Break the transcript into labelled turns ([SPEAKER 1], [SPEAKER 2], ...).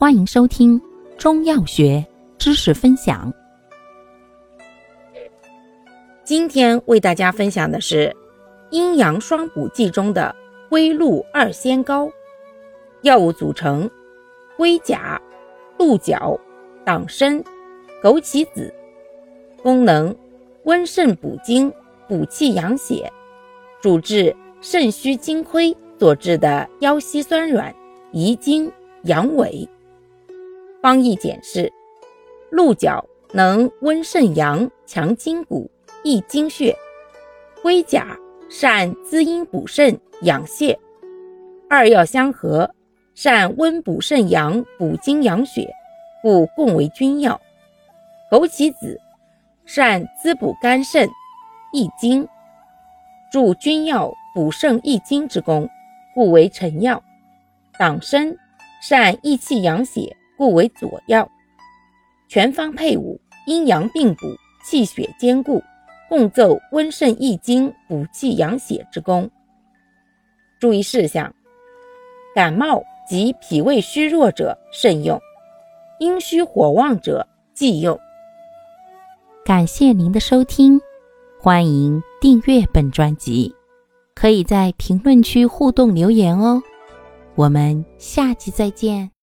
[SPEAKER 1] 欢迎收听中药学知识分享。
[SPEAKER 2] 今天为大家分享的是阴阳双补剂中的龟鹿二仙膏。药物组成：龟甲、鹿角、党参、枸杞子。功能：温肾补精、补气养血，主治肾虚精亏所致的腰膝酸软、遗精、阳痿。方义简释：鹿角能温肾阳、强筋骨、益精血；龟甲善滋阴补肾、养血。二药相合，善温补肾阳、补精养血，故共为君药。枸杞子善滋补肝肾、益精，助君药补肾益精之功，故为臣药。党参善益气养血。故为佐药，全方配伍，阴阳并补，气血兼顾，共奏温肾益精、补气养血之功。注意事项：感冒及脾胃虚弱者慎用，阴虚火旺者忌用。
[SPEAKER 1] 感谢您的收听，欢迎订阅本专辑，可以在评论区互动留言哦。我们下期再见。